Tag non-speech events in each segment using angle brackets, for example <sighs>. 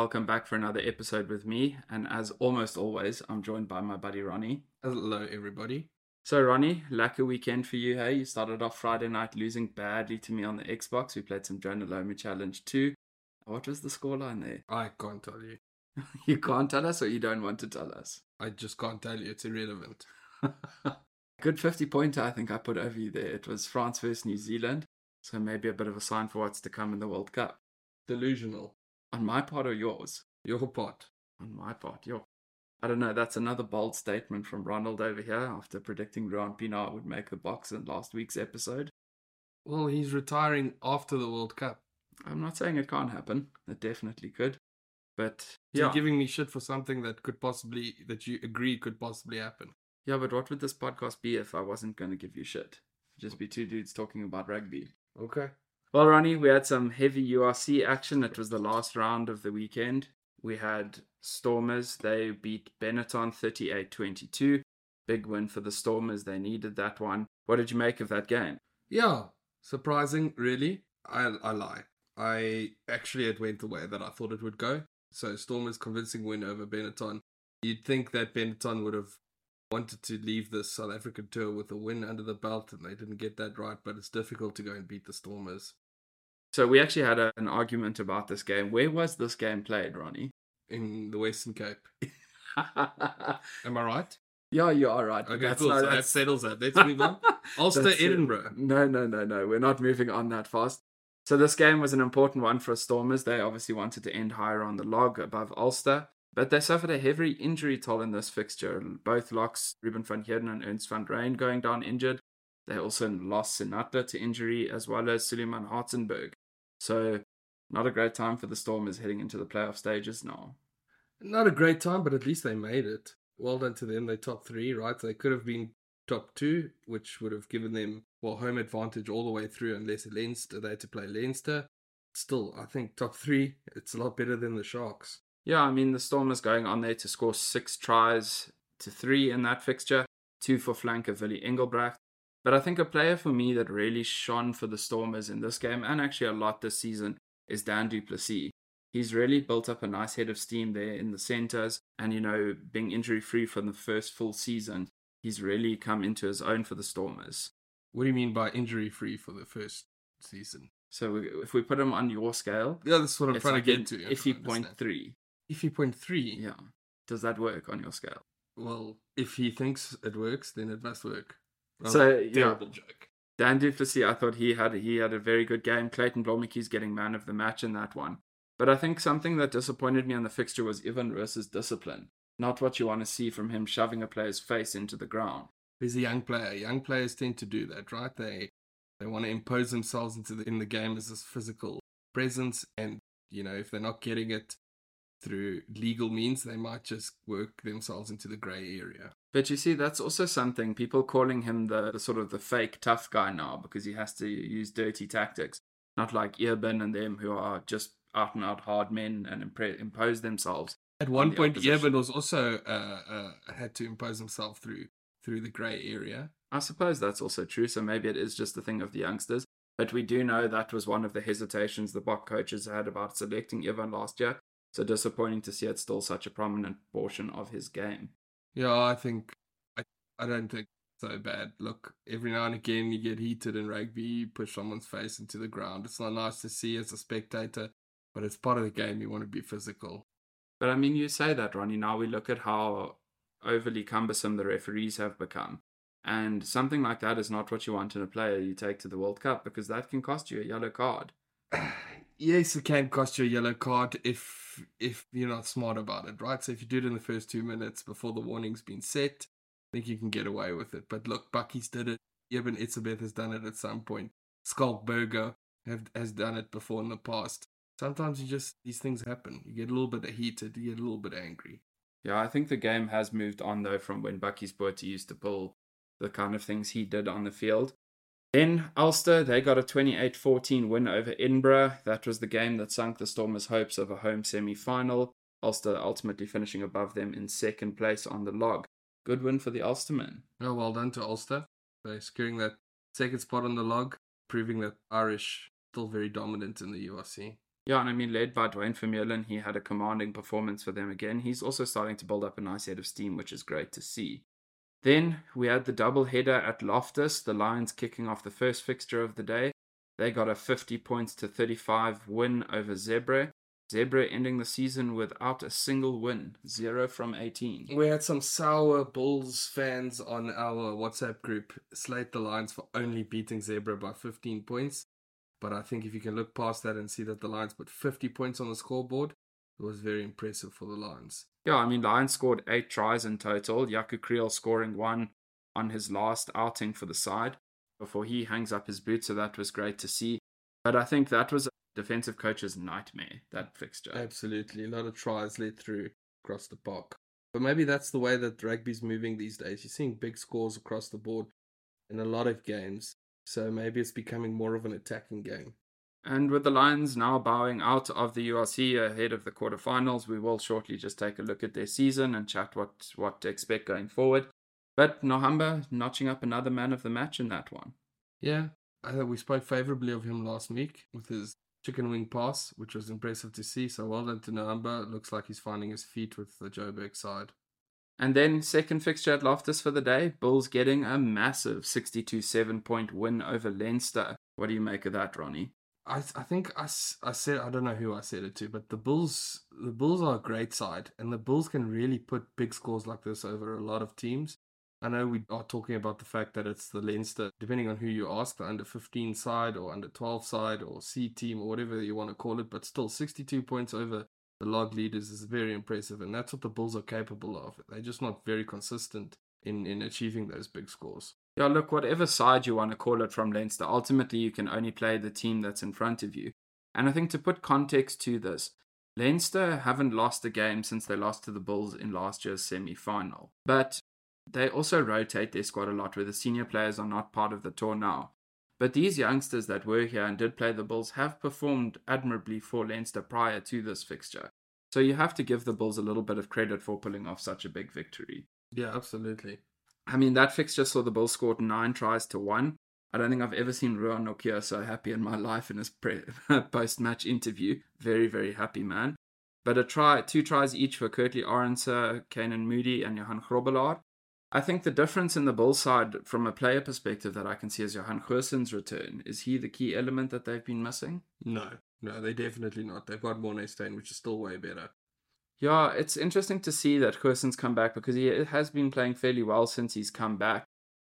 Welcome back for another episode with me. And as almost always, I'm joined by my buddy Ronnie. Hello, everybody. So, Ronnie, lack a weekend for you, hey? You started off Friday night losing badly to me on the Xbox. We played some Jonah Lomu Challenge 2. What was the scoreline there? I can't tell you. <laughs> You can't tell us or you don't want to tell us? I just can't tell you. It's irrelevant. <laughs> Good 50 pointer, I think I put over you there. It was France versus New Zealand. So, maybe a bit of a sign for what's to come in the World Cup. Delusional. On my part or yours? Your part. On my part, your. I don't know. That's another bold statement from Ronald over here after predicting Ruan Pienaar would make the Boks in last week's episode. Well, he's retiring after the World Cup. I'm not saying it can't happen. It definitely could. But yeah, You're giving me shit for something that could possibly, that you agree could possibly happen. yeah. But what would this podcast be if I wasn't going to give you shit? Just be two dudes talking about rugby. Okay. Well, Ronnie, we had some heavy URC action. It was the last round of the weekend. We had Stormers. They beat Benetton 38 22. Big win for the Stormers. They needed that one. What did you make of that game? Yeah. Surprising, really. I, I lie. I actually, it went the way that I thought it would go. So, Stormers' convincing win over Benetton. You'd think that Benetton would have wanted to leave the South African tour with a win under the belt, and they didn't get that right, but it's difficult to go and beat the Stormers. So we actually had a, an argument about this game. Where was this game played, Ronnie? in the Western Cape. <laughs> Am I right? yeah, you are right. Okay, That's cool. not- so that settles that. Let's move on. <laughs> Ulster, it. Edinburgh. No, no, no, no. We're not moving on that fast. So this game was an important one for Stormers. They obviously wanted to end higher on the log above Ulster, but they suffered a heavy injury toll in this fixture. Both locks, Ruben van Heerden and Ernst van Rhyn, going down injured. They also lost Sinatla to injury, as well as Suleiman Hartzenberg. So not a great time for the Stormers heading into the playoff stages now. Not a great time, but at least they made it. Well done to them. They top three, right? They could have been top two, which would have given them well home advantage all the way through, unless Leinster they had to play Leinster. Still, I think top three. It's a lot better than the Sharks. Yeah, I mean, the Stormers going on there to score six tries to three in that fixture, two for flanker Willie Engelbrecht. But I think a player for me that really shone for the Stormers in this game and actually a lot this season is Dan du Plessis. He's really built up a nice head of steam there in the centres, and you know, being injury free for the first full season, he's really come into his own for the Stormers. What do you mean by injury free for the first season? So we- if we put him on your scale, Yeah, that's what I'm trying like to get to. Iffy point three. Iffy point three. Yeah, does that work on your scale? Well, if he thinks it works, then it must work. Well, So, yeah. terrible joke. Dan du Plessis, I thought he had he had a very good game. Clayton Blommetjies's getting man of the match in that one. But I think something that disappointed me on the fixture was Evan Roos's discipline. Not what you want to see from him shoving a player's face into the ground. He's a young player. Young players tend to do that, right? They they want to impose themselves into the in the game as this physical presence, and you know if they're not getting it through legal means, they might just work themselves into the grey area. But you see, that's also something people calling him the, the sort of the fake tough guy now because he has to use dirty tactics, not like Eben and them who are just out and out hard men and impre- impose themselves. At one the point. Evan was also uh, uh, had to impose himself through through the grey area. I suppose that's also true. So maybe it is just a thing of the youngsters. But we do know that was one of the hesitations the Bok coaches had about selecting Evan last year. So disappointing to see it's still such a prominent portion of his game. Yeah, I think I I don't think so bad. Look, every now and again you get heated in rugby, you push someone's face into the ground. It's not nice to see as a spectator, but it's part of the game. You want to be physical. But I mean, you say that, Ronnie. Now we look at how overly cumbersome the referees have become. And something like that is not what you want in a player you take to the World Cup because that can cost you a yellow card. <sighs> yes, it can cost you a yellow card if if you're not smart about it, right? So if you do it in the first two minutes before the warning's been set, I think you can get away with it. But look, Bakkies did it. Eben Etzebeth has done it at some point. Schalk Burger have has done it before in the past. Sometimes you just these things happen. You get a little bit heated, you get a little bit angry. Yeah, I think the game has moved on though from when Bakkies Botha used to pull the kind of things he did on the field. Then Ulster, they got a 28 14 win over Edinburgh. That was the game that sunk the Stormers' hopes of a home semi final. Ulster ultimately finishing above them in second place on the log. Good win for the Ulstermen. Oh, well done to Ulster. They're securing that second spot on the log, proving that Irish still very dominant in the URC. Yeah, and I mean, led by Duane Vermeulen, he had a commanding performance for them again. He's also starting to build up a nice head of steam, which is great to see. Then we had the double header at Loftus, the Lions kicking off the first fixture of the day. They got a 50 points to 35 win over Zebre. Zebre ending the season without a single win, 0 from 18. We had some sour Bulls fans on our WhatsApp group slate the Lions for only beating Zebre by 15 points. But I think if you can look past that and see that the Lions put 50 points on the scoreboard, it was very impressive for the Lions. Yeah, I mean, Lions scored eight tries in total. Jaco Kriel scoring one on his last outing for the side before he hangs up his boots. So that was great to see. But I think that was a defensive coach's nightmare, that fixture. Absolutely. A lot of tries let through across the park. But maybe that's the way that rugby's moving these days. You're seeing big scores across the board in a lot of games. So maybe it's becoming more of an attacking game. And with the Lions now bowing out of the URC ahead of the quarterfinals, we will shortly just take a look at their season and chat what, what to expect going forward. But Nohamba notching up another man of the match in that one. Yeah, I think we spoke favorably of him last week with his chicken wing pass, which was impressive to see. So well done to Nohamba. Looks like he's finding his feet with the Joburg side. And then second fixture at Loftus for the day, Bulls getting a massive 62-7 point win over Leinster. What do you make of that, Ronnie? I I think I, I said I don't know who I said it to, but the Bulls the Bulls are a great side, and the Bulls can really put big scores like this over a lot of teams. I know we are talking about the fact that it's the Leinster, depending on who you ask, the under 15 side or under 12 side or C team or whatever you want to call it, but still 62 points over the log leaders is very impressive, and that's what the Bulls are capable of. They're just not very consistent in, in achieving those big scores. Yeah, look, whatever side you want to call it from Leinster, ultimately you can only play the team that's in front of you. And I think to put context to this, Leinster haven't lost a game since they lost to the Bulls in last year's semi final. But they also rotate their squad a lot where the senior players are not part of the tour now. But these youngsters that were here and did play the Bulls have performed admirably for Leinster prior to this fixture. So you have to give the Bulls a little bit of credit for pulling off such a big victory. Yeah, absolutely. I mean, that fixture saw the Bulls scored nine tries to one. I don't think I've ever seen Ruan Nortje so happy in my life in his pre- <laughs> post-match interview. Very, very happy man. But a try, two tries each for Kurt-Lee Arendse, Canan Moodie, and Johan Grobbelaar. I think the difference in the Bulls side from a player perspective that I can see is Johan Goosen's return. Is he the key element that they've been missing? No, no, they're definitely not. They've got Morné Steyn, which is still way better. Yeah, it's interesting to see that Goosen's come back because he has been playing fairly well since he's come back.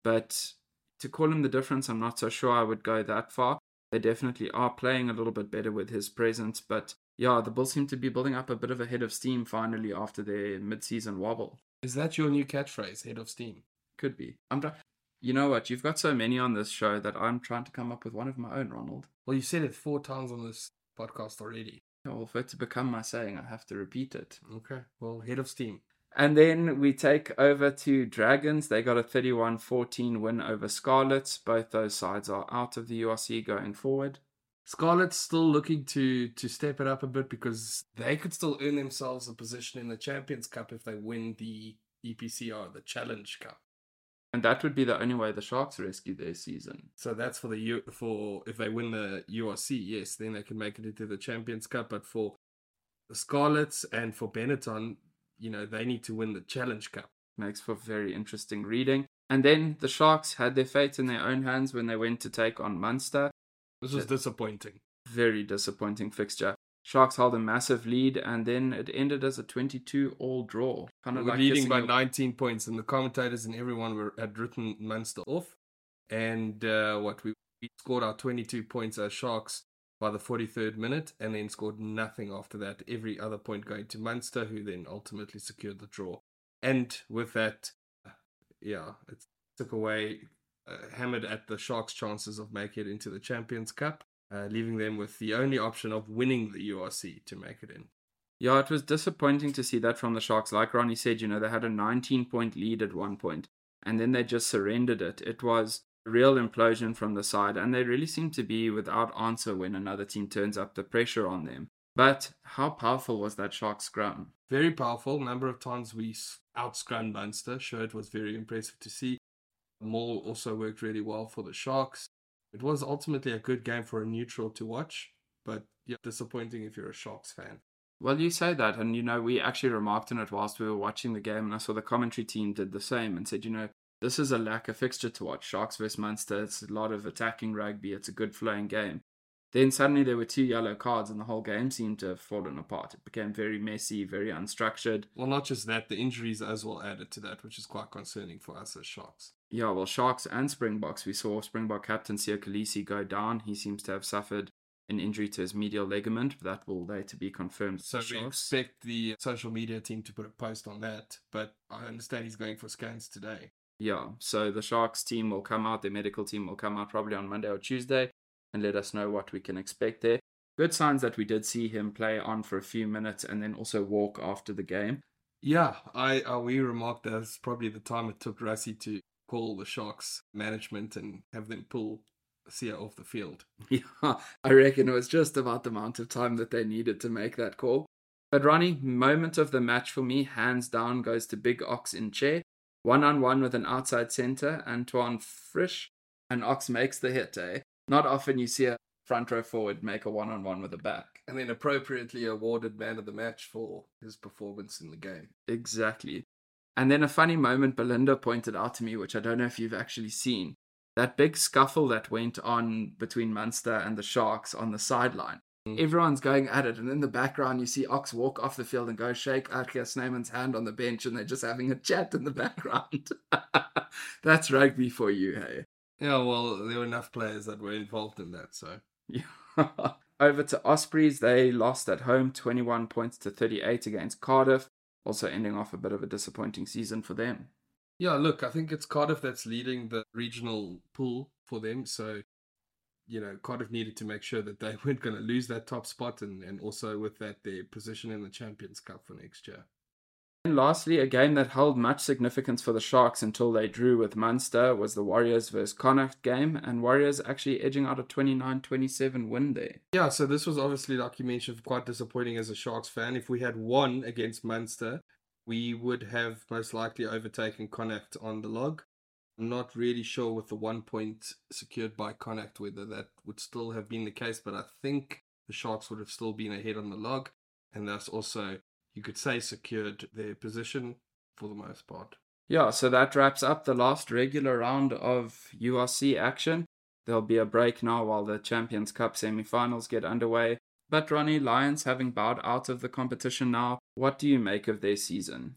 But to call him the difference, I'm not so sure I would go that far. They definitely are playing a little bit better with his presence, but yeah, the Bulls seem to be building up a bit of a head of steam finally after their mid-season wobble. Is that your new catchphrase, head of steam? Could be. I'm. Try- you know what? You've got so many on this show that I'm trying to come up with one of my own, Ronald. Well, you said it four times on this podcast already. Well, for it to become my saying, I have to repeat it. Okay. Well, head of steam. And then we take over to Dragons. They got a 31 14 win over Scarlets. Both those sides are out of the URC going forward. Scarlet's still looking to to step it up a bit because they could still earn themselves a position in the Champions Cup if they win the EPCR, the Challenge Cup. And that would be the only way the Sharks rescue their season. So that's for the U for if they win the URC, yes, then they can make it into the Champions Cup. But for the Scarlets and for Benetton, you know, they need to win the Challenge Cup. Makes for very interesting reading. And then the Sharks had their fate in their own hands when they went to take on Munster. This was disappointing. Very disappointing fixture. Sharks held a massive lead, and then it ended as a 22 all draw. Kind of we like leading by 19 points, and the commentators and everyone were had written Munster off. And uh, what we, we scored our 22 points as Sharks by the 43rd minute, and then scored nothing after that. Every other point going to Munster, who then ultimately secured the draw. And with that, yeah, it took away, uh, hammered at the Sharks' chances of making it into the Champions Cup uh, leaving them with the only option of winning the URC to make it in. Yeah, it was disappointing to see that from the Sharks. Like Ronnie said, you know, they had a 19 point lead at one point and then they just surrendered it. It was a real implosion from the side, and they really seem to be without answer when another team turns up the pressure on them. But how powerful was that Shark scrum? Very powerful. Number of times we outscrummed Munster. Sure, it was very impressive to see. The maul also worked really well for the Sharks. It was ultimately a good game for a neutral to watch. but yeah, disappointing if you're a Sharks fan. Well, you say that, and you know, we actually remarked on it whilst we were watching the game, and I saw the commentary team did the same and said, you know, this is a lack of fixture to watch. Sharks versus Munster, it's a lot of attacking rugby, it's a good flowing game. Then suddenly there were two yellow cards, and the whole game seemed to have fallen apart. It became very messy, very unstructured. Well, not just that, the injuries as well added to that, which is quite concerning for us as Sharks. Yeah, well, Sharks and Springboks, we saw Springbok captain Siya Kolisi go down. He seems to have suffered an injury to his medial ligament. That will later be confirmed. So we expect the social media team to put a post on that, but I understand he's going for scans today. Yeah, so the Sharks team will come out, their medical team will come out probably on Monday or Tuesday and let us know what we can expect there. Good signs that we did see him play on for a few minutes and then also walk after the game. Yeah, I uh, we remarked that's probably the time it took Rassie to call the Sharks management and have them pull Siya off the field. <laughs> Yeah, I reckon it was just about the amount of time that they needed to make that call. But Ronnie, moment of the match for me, hands down, goes to Big Ox Nché. One on one with an outside centre, Antoine Frisch, and Ox makes the hit, eh? Not often you see a front row forward make a one on one with a back. And then appropriately awarded man of the match for his performance in the game. Exactly. And then a funny moment Belinda pointed out to me, which I don't know if you've actually seen. That big scuffle that went on between Munster and the Sharks on the sideline. Mm. Everyone's going at it, and in the background, you see Ox walk off the field and go shake RG Snyman's hand on the bench, and they're just having a chat in the <laughs> background. <laughs> That's rugby for you, hey? Yeah, well, there were enough players that were involved in that, so. Yeah. <laughs> Over to Ospreys, they lost at home 21 points to 38 against Cardiff, also ending off a bit of a disappointing season for them. Yeah, look, I think it's Cardiff that's leading the regional pool for them, so you know, Cardiff needed to make sure that they <laughs> weren't going to lose that top spot and, and also with that their position in the Champions Cup for next year. And lastly, a game that held much significance for the Sharks until they drew with Munster was the Warriors versus Connacht game, and Warriors actually edging out a 29 27 win there. Yeah, so this was obviously, like you mentioned, quite disappointing as a Sharks fan. If we had won against Munster, we would have most likely overtaken Connacht on the log. I'm not really sure with the one point secured by Connacht whether that would still have been the case, but I think the Sharks would have still been ahead on the log, and thus also you could say secured their position for the most part. Yeah, so that wraps up the last regular round of URC action. There'll be a break now while the Champions Cup semi finals get underway. But Ronnie, Lions having bowed out of the competition now, what do you make of their season?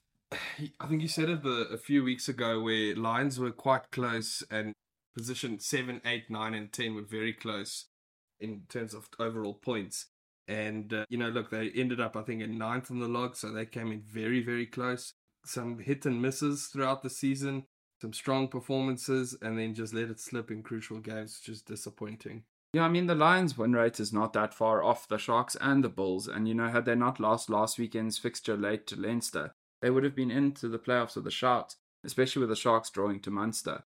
I think you said it a, a few weeks ago where Lions were quite close and position 7, 8, 9, and 10 were very close in terms of overall points. And, uh, you know, look, they ended up, I think, in ninth on the log, so they came in very, very close. Some hit and misses throughout the season, some strong performances, and then just let it slip in crucial games, which is disappointing. Yeah, I mean, the Lions' win rate is not that far off the Sharks and the Bulls. And, you know, had they not lost last weekend's fixture late to Leinster, they would have been into the playoffs with a shot, especially with the Sharks drawing to Munster.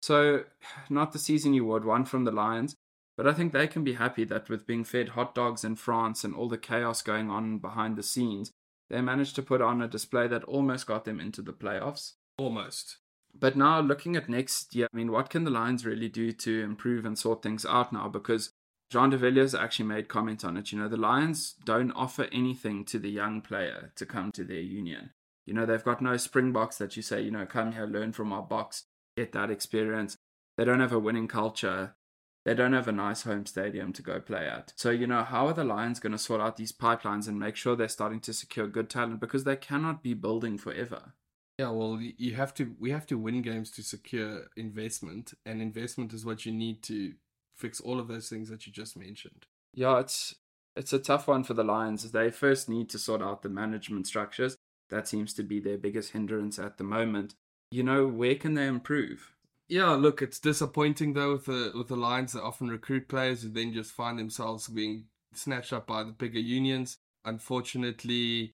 So, <sighs> not the season you would, one from the Lions, but I think they can be happy that with being fed hot dogs in France and all the chaos going on behind the scenes, they managed to put on a display that almost got them into the playoffs. Almost. But now looking at next year, I mean, what can the Lions really do to improve and sort things out now? Because Jean de Villiers actually made comment on it. You know, the Lions don't offer anything to the young player to come to their union. You know, they've got no Springboks that you say, you know, come here, learn from our Boks, get that experience. They don't have a winning culture. They don't have a nice home stadium to go play at. So, you know, how are the Lions going to sort out these pipelines and make sure they're starting to secure good talent because they cannot be building forever? Yeah, well, you have to. We have to win games to secure investment, and investment is what you need to fix all of those things that you just mentioned. Yeah, it's it's a tough one for the Lions. They first need to sort out the management structures. That seems to be their biggest hindrance at the moment. You know, where can they improve? Yeah, look, it's disappointing though with the with the Lions that often recruit players who then just find themselves being snatched up by the bigger unions. Unfortunately,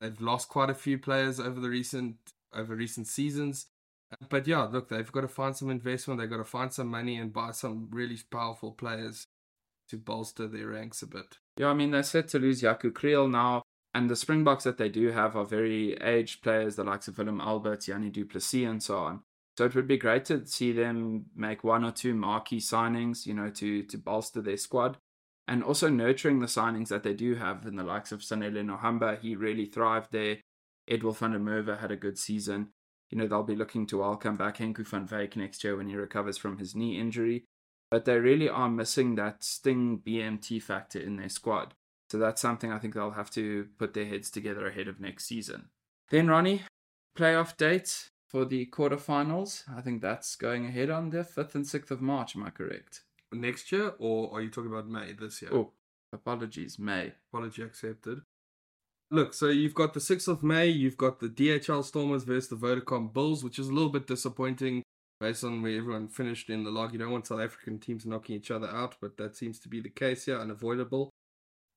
they've lost quite a few players over the recent over recent seasons. But yeah, look, they've got to find some investment. They've got to find some money and buy some really powerful players to bolster their ranks a bit. Yeah, I mean they're set to lose Jaco Kriel now, and the Springboks that they do have are very aged players, the likes of Willem Albert, Jannie du Plessis, and so on. So it would be great to see them make one or two marquee signings, you know, to to bolster their squad. and also nurturing the signings that they do have in the likes of Sanele Nohamba. He really thrived there. Edwill van der Merwe had a good season. You know, they'll be looking to welcome back Henco van Wyk next year when he recovers from his knee injury. But they really are missing that Sting BMT factor in their squad. So that's something I think they'll have to put their heads together ahead of next season. Then, Ronnie, playoff dates for the quarterfinals. I think that's going ahead on the 5th and 6th of March. Am I correct? Next year, or are you talking about May this year? Oh, apologies, May. Apology accepted. Look, so you've got the 6th of May, you've got the DHL Stormers versus the Vodacom Bulls, which is a little bit disappointing based on where everyone finished in the log. You don't want South African teams knocking each other out, but that seems to be the case here, unavoidable.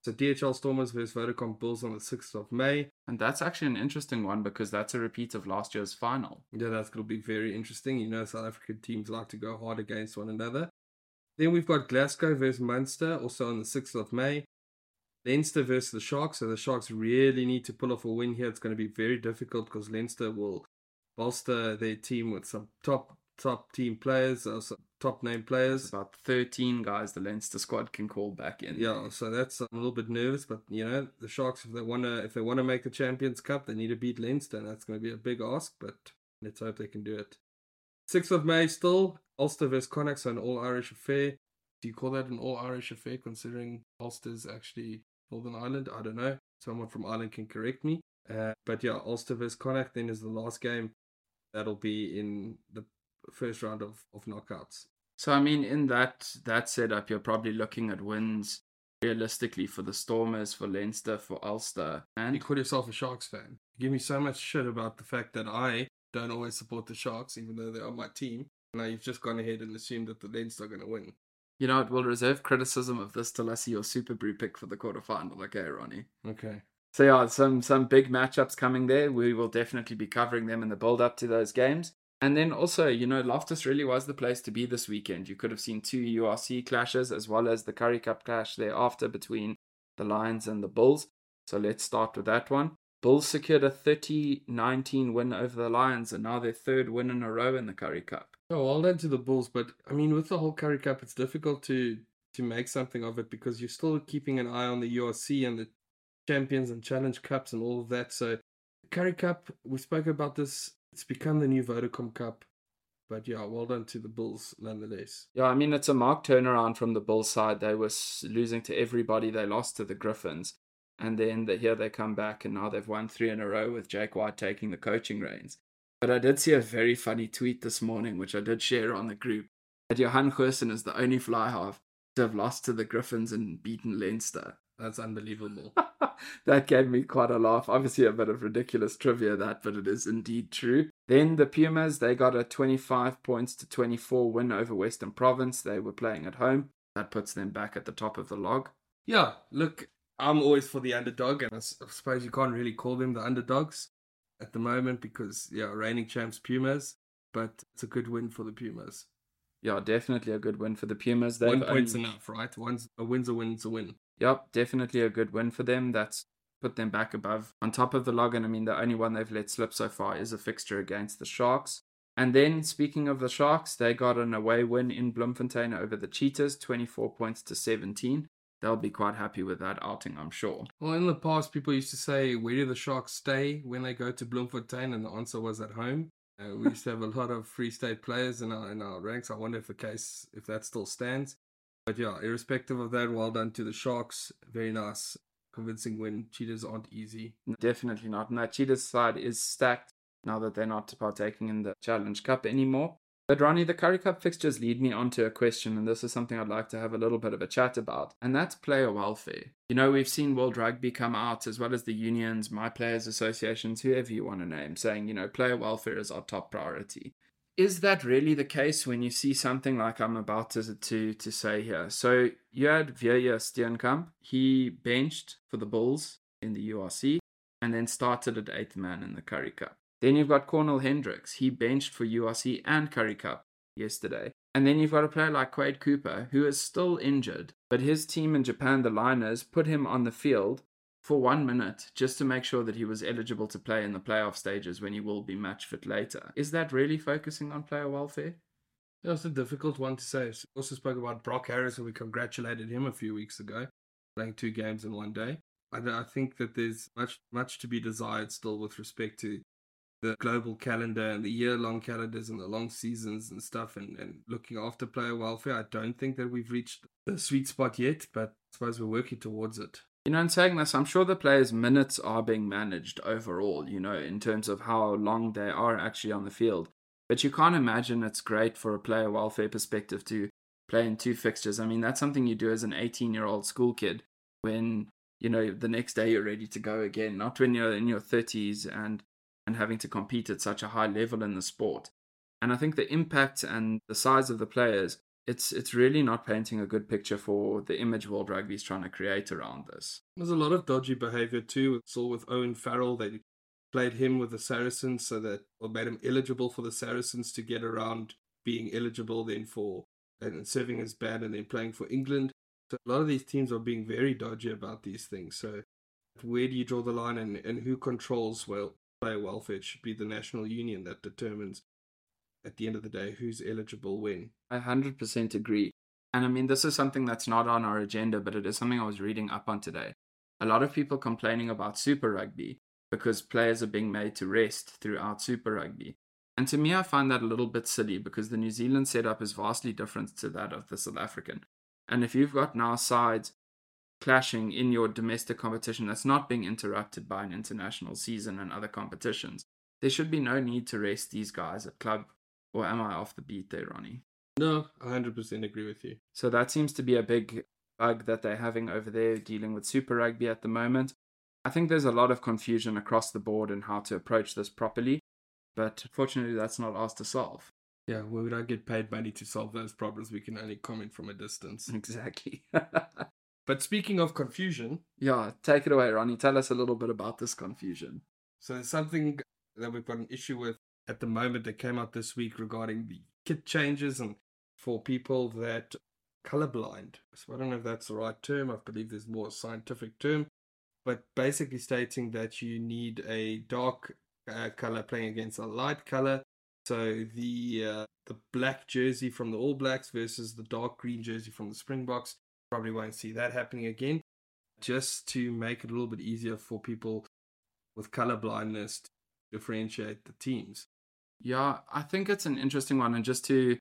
So DHL Stormers versus Vodacom Bulls on the 6th of May. And that's actually an interesting one because that's a repeat of last year's final. Yeah, that's going to be very interesting. You know, South African teams like to go hard against one another. Then we've got Glasgow versus Munster, also on the 6th of May. Leinster versus the Sharks. So the Sharks really need to pull off a win here. It's going to be very difficult because Leinster will bolster their team with some top top team players, some top name players. About 13 guys the Leinster squad can call back in. Yeah, so that's I'm a little bit nervous, but you know the Sharks if they wanna if they wanna make the Champions Cup, they need to beat Leinster, and that's going to be a big ask. But let's hope they can do it. 6th of May still Ulster versus Connacht, so an all Irish affair. Do you call that an all Irish affair considering Ulster's actually Northern Ireland? I don't know. Someone from Ireland can correct me. Uh, but yeah, Ulster versus Connacht then is the last game. That'll be in the first round of, of knockouts. So I mean, in that that setup, you're probably looking at wins realistically for the Stormers, for Leinster, for Ulster, and you call yourself a Sharks fan. You give me so much shit about the fact that I don't always support the Sharks, even though they are my team. Now you've just gone ahead and assumed that the Leinster are going to win. You know, it will reserve criticism of this till I see your SuperBru pick for the quarterfinal. Okay, Ronnie. Okay. So yeah, some some big matchups coming there. We will definitely be covering them in the build up to those games. And then also, you know, Loftus really was the place to be this weekend. You could have seen two URC clashes as well as the Currie Cup clash thereafter between the Lions and the Bulls. So let's start with that one. Bulls secured a 30 19 win over the Lions and now their third win in a row in the Currie Cup. Oh, well done to the Bulls, but I mean, with the whole Currie Cup, it's difficult to to make something of it because you're still keeping an eye on the URC and the Champions and Challenge Cups and all of that. So, Currie Cup, we spoke about this. It's become the new Vodacom Cup. But yeah, well done to the Bulls nonetheless. Yeah, I mean, it's a marked turnaround from the Bulls side. They were losing to everybody. They lost to the Griffins. And then the, here they come back, and now they've won three in a row with Jake White taking the coaching reins. But I did see a very funny tweet this morning, which I did share on the group, that Johan Goosen is the only fly half to have lost to the Griffins and beaten Leinster. That's unbelievable. <laughs> that gave me quite a laugh. Obviously, a bit of ridiculous trivia, that, but it is indeed true. Then the Pumas, they got a 25 points to 24 win over Western Province. They were playing at home. That puts them back at the top of the log. Yeah, look, I'm always for the underdog, and I suppose you can't really call them the underdogs at the moment because yeah, reigning champs Pumas, but it's a good win for the Pumas. Yeah, definitely a good win for the Pumas. They've One point's only... enough, right? One's a win's a win's a win. Yep, definitely a good win for them. That's put them back above on top of the log. And I mean, the only one they've let slip so far is a fixture against the Sharks. And then, speaking of the Sharks, they got an away win in Bloemfontein over the Cheetahs, 24 points to 17 they'll be quite happy with that outing, I'm sure. Well, in the past, people used to say, where do the Sharks stay when they go to Bloemfontein? And the answer was at home. Uh, we used to have a lot of Free State players in our in our ranks. I wonder if the case if that still stands. But yeah, irrespective of that, well done to the Sharks. Very nice, convincing win. Cheetahs aren't easy. Definitely not. And that Cheetahs side is stacked now that they're not partaking in the Challenge Cup anymore. But Ronnie, the Currie Cup fixtures lead me on to a question, and this is something I'd like to have a little bit of a chat about, and that's player welfare. You know, we've seen World Rugby come out, as well as the unions, my players' associations, whoever you want to name, saying, you know, player welfare is our top priority. Is that really the case when you see something like I'm about to to, to say here? So you had WJ Steenkamp, he benched for the Bulls in the URC, and then started at eighth man in the Currie Cup. Then you've got Cornel Hendricks. He benched for URC and Currie Cup yesterday. And then you've got a player like Quade Cooper, who is still injured, but his team in Japan, the Liners, put him on the field for one minute just to make sure that he was eligible to play in the playoff stages when he will be match fit later. Is that really focusing on player welfare? Was a difficult one to say. Also spoke about Brok Harris, and we congratulated him a few weeks ago, playing two games in one day. I, I think that there's much much to be desired still with respect to the global calendar and the year long calendars and the long seasons and stuff and, and looking after player welfare. I don't think that we've reached the sweet spot yet, but I suppose we're working towards it. You know, in saying this, I'm sure the players' minutes are being managed overall, you know, in terms of how long they are actually on the field. But you can't imagine it's great for a player welfare perspective to play in two fixtures. I mean, that's something you do as an 18 year old school kid when, you know, the next day you're ready to go again, not when you're in your 30s and and having to compete at such a high level in the sport. And I think the impact and the size of the players, it's it's really not painting a good picture for the image World Rugby is trying to create around this. There's a lot of dodgy behaviour too. It's all with Owen Farrell. They played him with the Saracens so that or made him eligible for the Saracens to get around being eligible then for and serving as bad and then playing for England. So a lot of these teams are being very dodgy about these things. So where do you draw the line and, and who controls well player welfare. It should be the national union that determines at the end of the day who's eligible when. I 100% agree. And I mean, this is something that's not on our agenda, but it is something I was reading up on today. A lot of people complaining about Super Rugby because players are being made to rest throughout Super Rugby. And to me, I find that a little bit silly because the New Zealand setup is vastly different to that of the South African. And if you've got now sides clashing in your domestic competition that's not being interrupted by an international season and other competitions. There should be no need to rest these guys at club. Or am I off the beat there, Ronnie? No, 100% agree with you. So that seems to be a big bug that they're having over there dealing with Super Rugby at the moment. I think there's a lot of confusion across the board in how to approach this properly, but fortunately, that's not ours to solve. Yeah, we don't get paid money to solve those problems. We can only comment from a distance. Exactly. <laughs> But speaking of confusion, yeah, take it away, Ronnie. Tell us a little bit about this confusion. So there's something that we've got an issue with at the moment that came out this week regarding the kit changes and for people that colorblind. So I don't know if that's the right term. I believe there's more scientific term, but basically stating that you need a dark uh, color playing against a light color. So the uh, the black jersey from the All Blacks versus the dark green jersey from the Springboks Probably won't see that happening again. Just to make it a little bit easier for people with color blindness to differentiate the teams. Yeah, I think it's an interesting one. And just to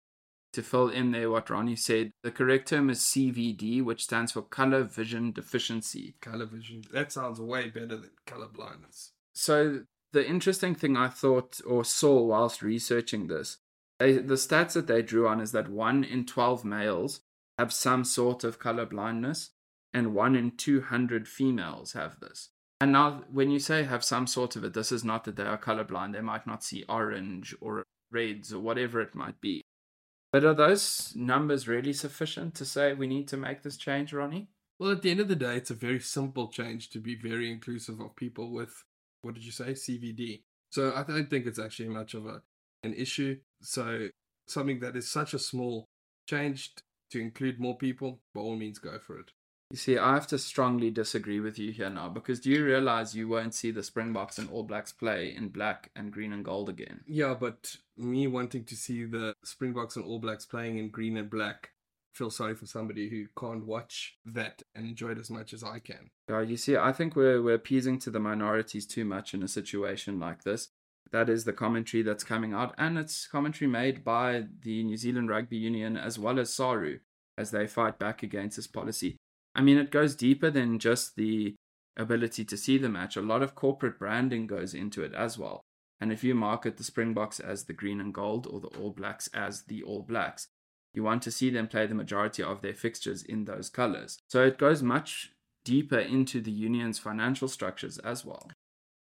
to fill in there what Ronnie said, the correct term is CVD, which stands for color vision deficiency. Color vision. That sounds way better than color blindness. So the interesting thing I thought or saw whilst researching this, they, the stats that they drew on is that one in 12 males have some sort of color blindness, and one in 200 females have this. And now, when you say have some sort of it, this is not that they are colorblind. They might not see orange or reds or whatever it might be. But are those numbers really sufficient to say we need to make this change, Ronnie? Well, at the end of the day, it's a very simple change to be very inclusive of people with, what did you say, CVD. So I don't think it's actually much of a an issue. So something that is such a small change to include more people, by all means, go for it. You see, I have to strongly disagree with you here now because do you realize you won't see the Springboks and All Blacks play in black and green and gold again? Yeah, but me wanting to see the Springboks and All Blacks playing in green and black feel sorry for somebody who can't watch that and enjoy it as much as I can. Yeah, you see, I think we're we're appeasing to the minorities too much in a situation like this. That is the commentary that's coming out, and it's commentary made by the New Zealand Rugby Union as well as SARU as they fight back against this policy. I mean, it goes deeper than just the ability to see the match. A lot of corporate branding goes into it as well. And if you market the Springboks as the green and gold or the All Blacks as the All Blacks, you want to see them play the majority of their fixtures in those colors. So it goes much deeper into the union's financial structures as well.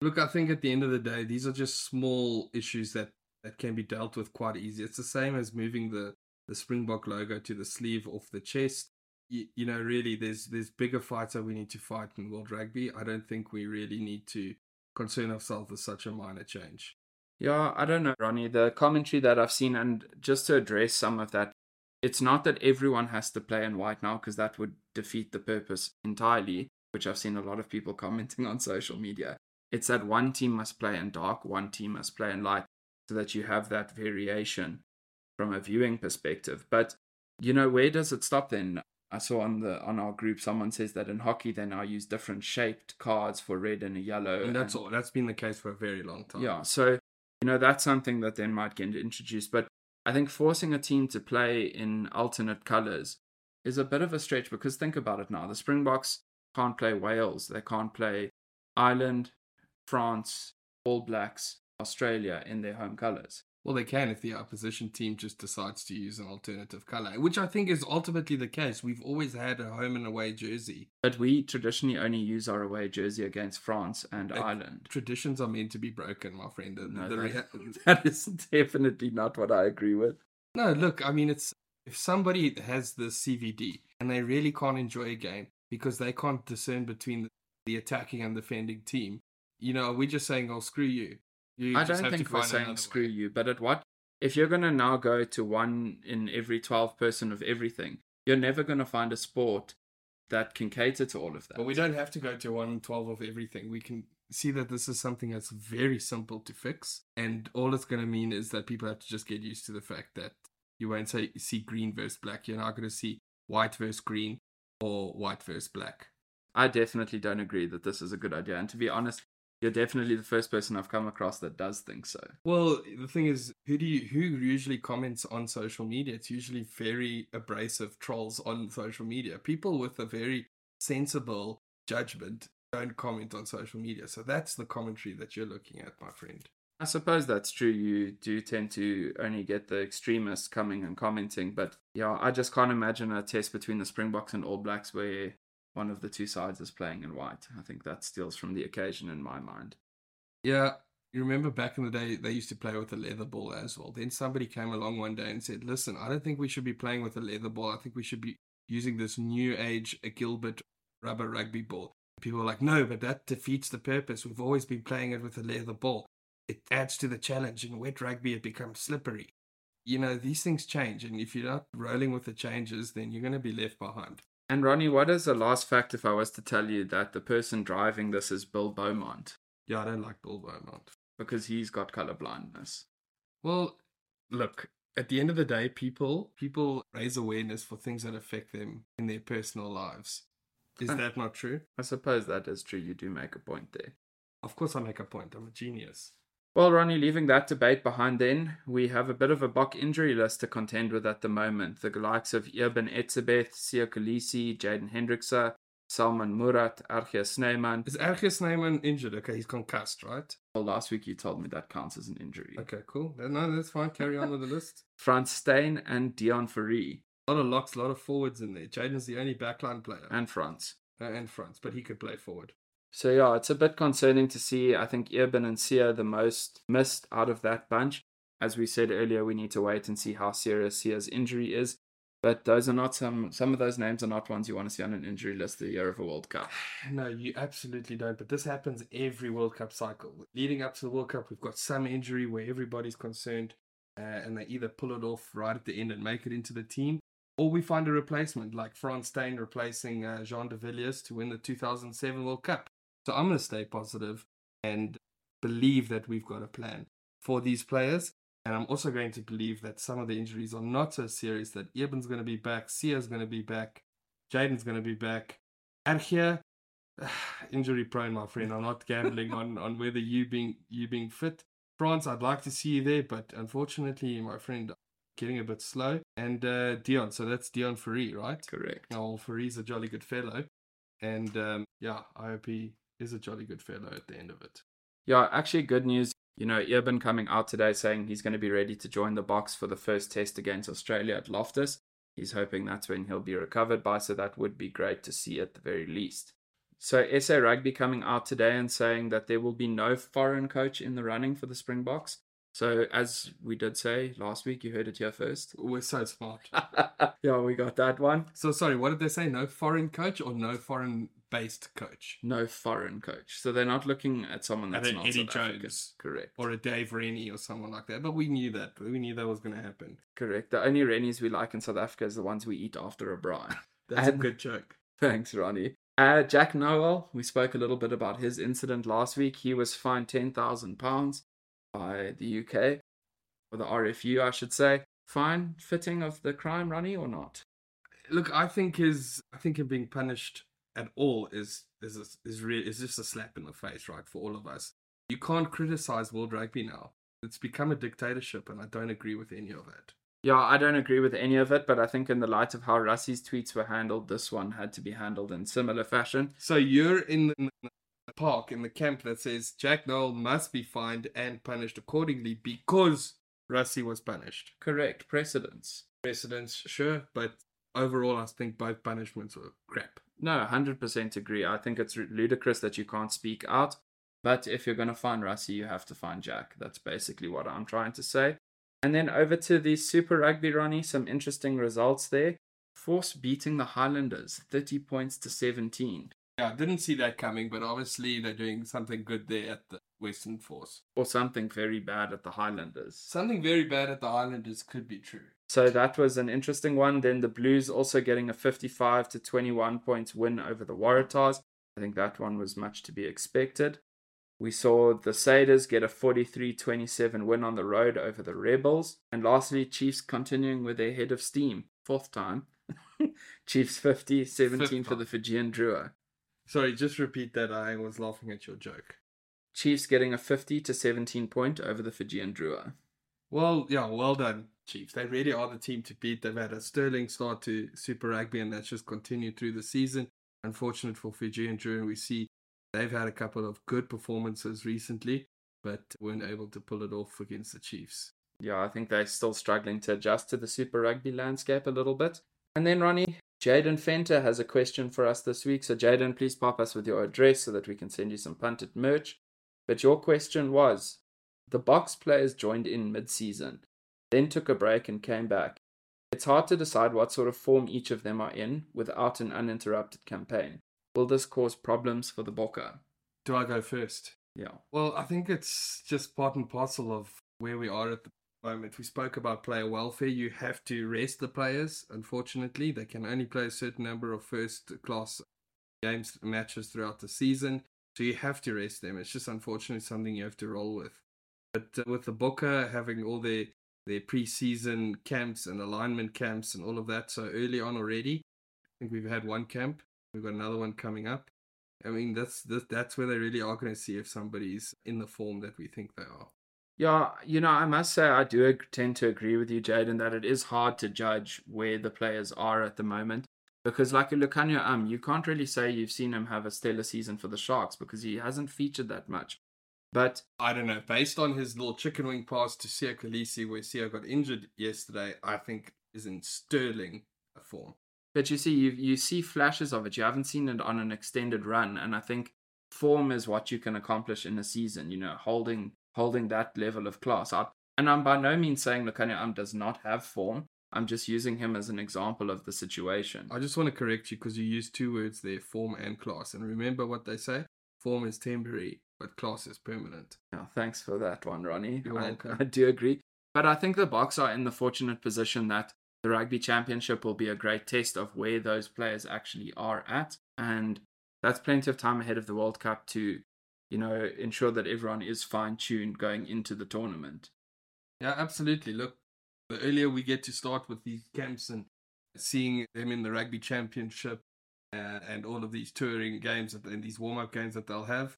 Look, I think at the end of the day, these are just small issues that, that can be dealt with quite easy. It's the same as moving the, the Springbok logo to the sleeve off the chest. You, you know, really, there's there's bigger fights that we need to fight in World Rugby. I don't think we really need to concern ourselves with such a minor change. Yeah, I don't know, Ronnie. The commentary that I've seen, and just to address some of that, it's not that everyone has to play in white now, because that would defeat the purpose entirely, which I've seen a lot of people <laughs> commenting on social media. It's that one team must play in dark, one team must play in light, so that you have that variation. from a viewing perspective. But you know, where does it stop then? I saw on the on our group someone says that in hockey they now use different shaped cards for red and a yellow. And that's all. That's been the case for a very long time. Yeah, so you know that's something that then might get introduced. But I think forcing a team to play in alternate colors is a bit of a stretch because think about it now: the Springboks can't play Wales, they can't play Ireland, France, All Blacks, Australia in their home colors. Well, they can if the opposition team just decides to use an alternative color, which I think is ultimately the case. We've always had a home and away jersey. But we traditionally only use our away jersey against France and Uh, Ireland. Traditions are meant to be broken, my friend. No, the that- rea- <laughs> that is definitely not what I agree with. No, look, I mean, it's if somebody has the CVD and they really can't enjoy a game because they can't discern between the attacking and defending team, you know, are we just saying, "Oh, screw you"? You I don't think we're saying screw way." you, but at what if you're going to now go to one in every 12 person of everything, you're never going to find a sport that can cater to all of that. But we don't have to go to one in twelve of everything. We can see that this is something that's very simple to fix, and all it's going to mean is that people have to just get used to the fact that you won't say see green versus black. You're not going to see white versus green or white versus black. I definitely don't agree that this is a good idea. And to be honest, you're definitely the first person I've come across that does think so. Well, the thing is, who do you who usually comments on social media? It's usually very abrasive trolls on social media. People with a very sensible judgment don't comment on social media. So that's the commentary that you're looking at, my friend. I suppose that's true. You do tend to only get the extremists coming and commenting, but yeah, I just can't imagine a test between the Springboks and All Blacks where one of the two sides is playing in white. I think that steals from the occasion in my mind. Yeah, you remember back in the day they used to play with a leather ball as well. Then somebody came along one day and said, "Listen, I don't think we should be playing with a leather ball. I think we should be using this new age Gilbert rubber rugby ball." People were like, "No, but that defeats the purpose. We've always been playing it with a leather ball. It adds to the challenge. In wet rugby, it becomes slippery." You know, these things change, and if you're not rolling with the changes, then you're going to be left behind. And Ronnie, what is the last fact if I was to tell you that the person driving this is Bill Beaumont Yeah, I don't like Bill Beaumont. because he's got color blindness? Well, look, at the end of the day, people people raise awareness for things that affect them in their personal lives. Is Uh. that not true? I suppose that is true. You do make a point there. Of course I make a point. I'm a genius. Well, Ronnie, leaving that debate behind then, we have a bit of a Bok injury list to contend with at the moment. The likes of Eben Etzebeth, Siya Kolisi, Jaden Hendrikse, Salmaan Moerat, RG Snyman. Is RG Snyman injured? Okay, he's concussed, right? Well, last week you told me that counts as an injury. Okay, cool. No, that's fine. Carry on with the list. <laughs> Frans Steyn and Deon Fourie. A lot of locks, a lot of forwards in there. Jaden's the only backline player. And Frans. Uh, and fronts, but he could play forward. So yeah, it's a bit concerning to see. I think Eben and Siya the most missed out of that bunch. As we said earlier, we need to wait and see how serious Siya's injury is. But those are not some some of those names are not ones you want to see on an injury list the year of a World Cup. <sighs> No, you absolutely don't. But this happens every World Cup cycle. Leading up to the World Cup, we've got some injury where everybody's concerned, uh, and they either pull it off right at the end and make it into the team, or we find a replacement like Frans Steyn replacing uh, Jean de Villiers to win the 2007 World Cup. So I'm going to stay positive and believe that we've got a plan for these players. And I'm also going to believe that some of the injuries are not so serious that Eben's going to be back, Siya's going to be back, Jaden's going to be back. RG, <sighs> injury prone, my friend. I'm not gambling on, <laughs> on whether you being you being fit. France, I'd like to see you there, but unfortunately, my friend, getting a bit slow. And uh, Dion, so that's Dion Ferree, right? Correct. Oh, Ferree's a jolly good fellow. And um, yeah, I hope he is a jolly good fellow at the end of it. Yeah, actually, good news. You know, Eben coming out today saying he's going to be ready to join the Boks for the first test against Australia at Loftus. He's hoping that's when he'll be recovered by, so that would be great to see at the very least. So, SA Rugby coming out today and saying that there will be no foreign coach in the running for the Springboks. So, as we did say last week, you heard it here first. We're so smart. <laughs> yeah, we got that one. So sorry, what did they say? No foreign coach or no foreign based coach? No foreign coach. So, they're not looking at someone And that's not Eddie South African. Correct. Or a Dave Rennie or someone like that. But we knew that. We knew that was going to happen. Correct. The only Rennies we like in South Africa is the ones we eat after a braai. <laughs> That's a good joke. <laughs> Thanks, Ronnie. Uh, Jack Nowell, we spoke a little bit about his incident last week. He was fined £10,000 by the UK, or the RFU, I should say. fine, fitting of the crime, Ronnie, or not? Look, I think his I think him being punished at all is is a, is re- is just a slap in the face, right, for all of us. You can't criticize world rugby now. It's become a dictatorship, and I don't agree with any of it. Yeah, I don't agree with any of it, but I think in the light of how Rassie's tweets were handled, this one had to be handled in similar fashion. So you're in the, park in the camp that says Jack Nowell must be fined and punished accordingly because Rassie was punished. Correct, precedence. Precedents, sure, but overall, I think both punishments were crap. No, 100% agree. I think it's ludicrous that you can't speak out. But if you're going to find Rassie, you have to find Jack. That's basically what I'm trying to say. And then over to the Super Rugby, Ronnie, some interesting results there. Force beating the Highlanders, 30 points to 17. Yeah, I didn't see that coming, but obviously they're doing something good there at the Western Force. Or something very bad at the Highlanders. Something very bad at the Highlanders could be true. So that was an interesting one. Then the Blues also getting a 55 to 21 points win over the Waratahs. I think that one was much to be expected. We saw the Saders get a 43 27 win on the road over the Rebels. And lastly, Chiefs continuing with their head of steam. Fourth time. <laughs> Chiefs 50 17 for the Fijian Drua. Sorry, just repeat that. I was laughing at your joke. Chiefs getting a 50 to 17 point over the Fijian Drua. Well, yeah, well done, Chiefs. They really are the team to beat. They've had a sterling start to Super Rugby, and that's just continued through the season. Unfortunate for Fijian Drua, we see They've had a couple of good performances recently, but weren't able to pull it off against the Chiefs. Yeah, I think they're still struggling to adjust to the Super Rugby landscape a little bit. And then, Ronnie, Jaden Fenter has a question for us this week. So, Jaden, please pop us with your address so that we can send you some punted merch. But your question was the Boks players joined in mid season, then took a break and came back. It's hard to decide what sort of form each of them are in without an uninterrupted campaign. Will this cause problems for the Bokke? Do I go first? Yeah. Well, I think it's just part and parcel of where we are at the moment. We spoke about player welfare. You have to rest the players. Unfortunately, they can only play a certain number of first class games, matches throughout the season. So you have to rest them. It's just unfortunately something you have to roll with. But uh, with the Bokke having all their their pre-season camps and alignment camps and all of that so early on already, I think we've had one camp We've got another one coming up. I mean, that's that's, where they really are going to see if somebody's in the form that we think they are. Yeah, you know, I must say I do tend to agree with you, Jaden, that it is hard to judge where the players are at the moment. Because, like Lukhanyo Um, you can't really say you've seen him have a stellar season for the Sharks because he hasn't featured that much. But I don't know. Based on his little chicken wing pass to Siya Kolisi, where Siya got injured yesterday, I think is in sterling form. But you see, you you see flashes of it. You haven't seen it on an extended run, and I think form is what you can accomplish in a season. You know, holding holding that level of class. I, and I'm by no means saying Lukhanyo Um does not have form. I'm just using him as an example of the situation. I just want to correct you because you used two words there, form and class. And remember what they say: form is temporary, but class is permanent. Yeah, thanks for that one, Ronnie. You're I, welcome. I do agree. But I think the Boks are in the fortunate position that the Rugby Championship will be a great test of where those players actually are at. And that's plenty of time ahead of the World Cup to, you know, ensure that everyone is fine tuned going into the tournament. Yeah, absolutely. Look, the earlier we get to start with these camps and seeing them in the Rugby Championship uh, and all of these touring games and these warm up games that they'll have,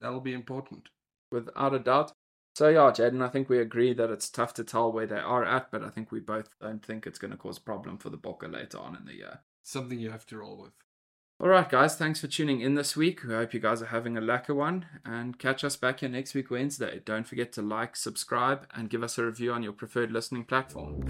that'll be important. Without a doubt. So yeah, Jaden, I think we agree that it's tough to tell where they are at, but I think we both don't think it's going to cause a problem for the Bokke later on in the year. Something you have to roll with. All right, guys, thanks for tuning in this week. We hope you guys are having a lacquer one, and catch us back here next week Wednesday. Don't forget to like, subscribe, and give us a review on your preferred listening platform.